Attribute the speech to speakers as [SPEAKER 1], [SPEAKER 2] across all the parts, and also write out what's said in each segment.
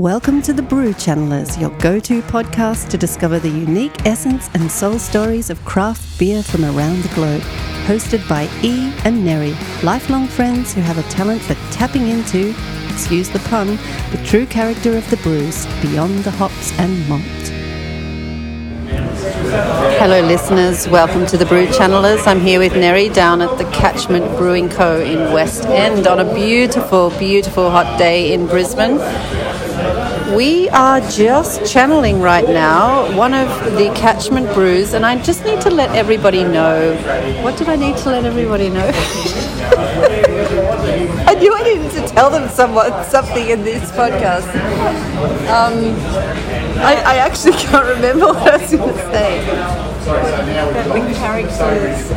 [SPEAKER 1] Welcome to the Brew Channelers, your go to podcast to discover the unique essence and soul stories of craft beer from around the globe. Hosted by E and Neri, lifelong friends who have a talent for tapping into, excuse the pun, the true character of the brews beyond the hops and malt. Hello, listeners. Welcome to the Brew Channelers. I'm here with Neri down at the Catchment Brewing Co. in West End on a beautiful, beautiful hot day in Brisbane. We are just channeling right now one of the catchment brews, and I just need to let everybody know. What did I need to let everybody know? I knew I needed to tell them somewhat, something in this podcast. Um, I, I actually can't remember what I was going to say
[SPEAKER 2] that the characters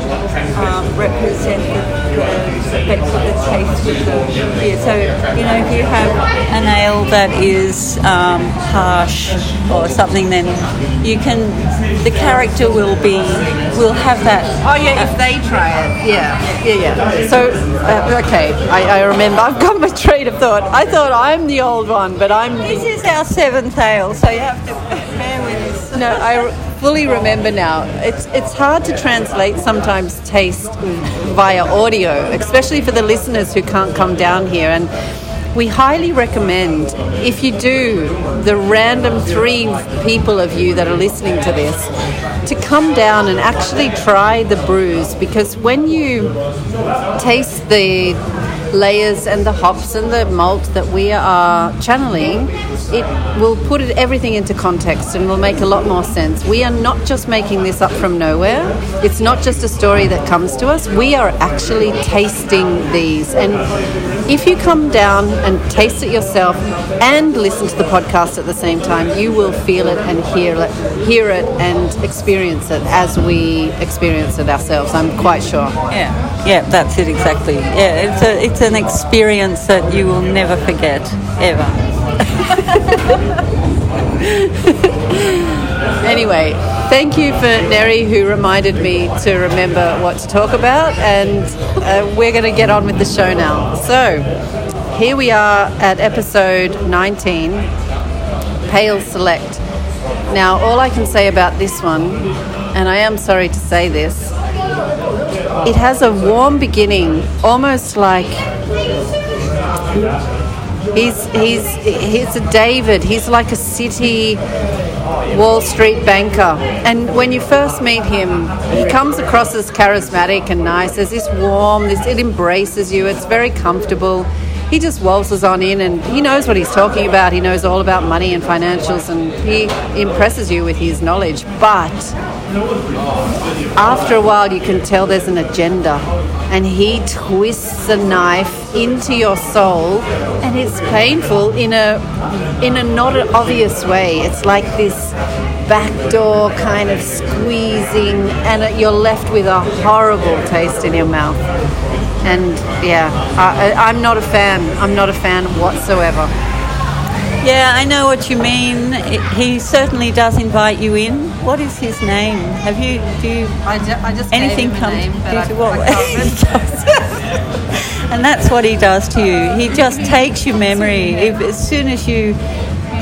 [SPEAKER 2] um, represent the, the, the taste of the beer. So, you know, if you have an ale that is um, harsh or something, then you can, the character will be, will have that.
[SPEAKER 1] Oh, yeah, if they try it. Yeah, yeah, yeah. So, uh, okay, I, I remember. I've got my train of thought. I thought I'm the old one, but I'm.
[SPEAKER 2] This is our seventh ale, so you have to
[SPEAKER 1] I fully remember now. It's it's hard to translate sometimes taste via audio, especially for the listeners who can't come down here. And we highly recommend if you do the random three people of you that are listening to this to come down and actually try the brews because when you taste the layers and the hops and the malt that we are channeling, it will put it, everything into context and will make a lot more sense. We are not just making this up from nowhere. It's not just a story that comes to us. We are actually tasting these. And if you come down and taste it yourself and listen to the podcast at the same time, you will feel it and hear it, hear it and experience it as we experience it ourselves. I'm quite sure.
[SPEAKER 2] Yeah, yeah, that's it exactly. Yeah, it's a it's an experience that you will never forget ever.
[SPEAKER 1] anyway, thank you for Neri who reminded me to remember what to talk about, and uh, we're going to get on with the show now. So, here we are at episode 19, Pale Select. Now, all I can say about this one, and I am sorry to say this, it has a warm beginning, almost like he's he's he's a David. He's like a city Wall Street banker. And when you first meet him, he comes across as charismatic and nice. There's this warm, this it embraces you. It's very comfortable. He just waltzes on in and he knows what he's talking about. He knows all about money and financials and he impresses you with his knowledge. But after a while, you can tell there's an agenda, and he twists a knife into your soul, and it's painful in a in a not an obvious way. It's like this backdoor kind of squeezing, and you're left with a horrible taste in your mouth. And yeah, I, I'm not a fan. I'm not a fan whatsoever.
[SPEAKER 2] Yeah, I know what you mean. He certainly does invite you in. What is his name? Have you do you,
[SPEAKER 1] I, ju- I just
[SPEAKER 2] anything come
[SPEAKER 1] name, I,
[SPEAKER 2] to what?
[SPEAKER 1] I can't remember.
[SPEAKER 2] and that's what he does to you. He just takes your memory. If, as soon as you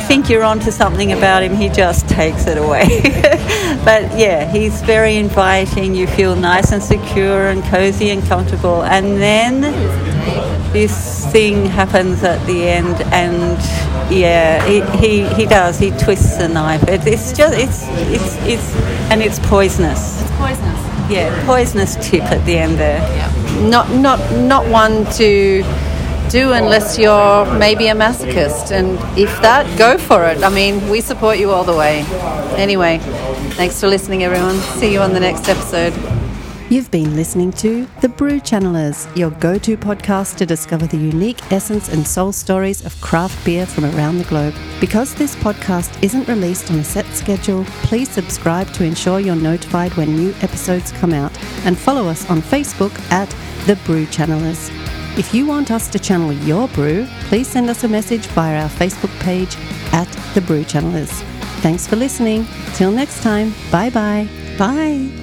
[SPEAKER 2] think you're onto something about him, he just takes it away. but yeah, he's very inviting. You feel nice and secure and cozy and comfortable. And then this thing happens at the end, and yeah, he, he, he does. He twists the knife. It, it's just it's it's it's and it's poisonous.
[SPEAKER 1] It's poisonous.
[SPEAKER 2] Yeah, poisonous tip at the end there.
[SPEAKER 1] Yeah. Not not not one to do unless you're maybe a masochist. And if that, go for it. I mean, we support you all the way. Anyway, thanks for listening, everyone. See you on the next episode. You've been listening to The Brew Channelers, your go to podcast to discover the unique essence and soul stories of craft beer from around the globe. Because this podcast isn't released on a set schedule, please subscribe to ensure you're notified when new episodes come out and follow us on Facebook at The Brew Channelers. If you want us to channel your brew, please send us a message via our Facebook page at The Brew Channelers. Thanks for listening. Till next time, bye bye. Bye.